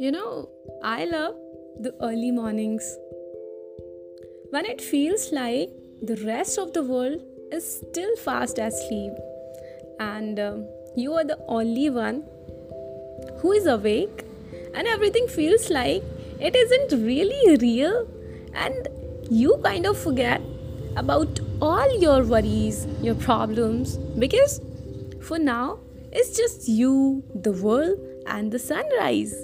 You know, I love the early mornings when it feels like the rest of the world is still fast asleep and uh, you are the only one who is awake and everything feels like it isn't really real and you kind of forget about all your worries, your problems because for now it's just you, the world, and the sunrise.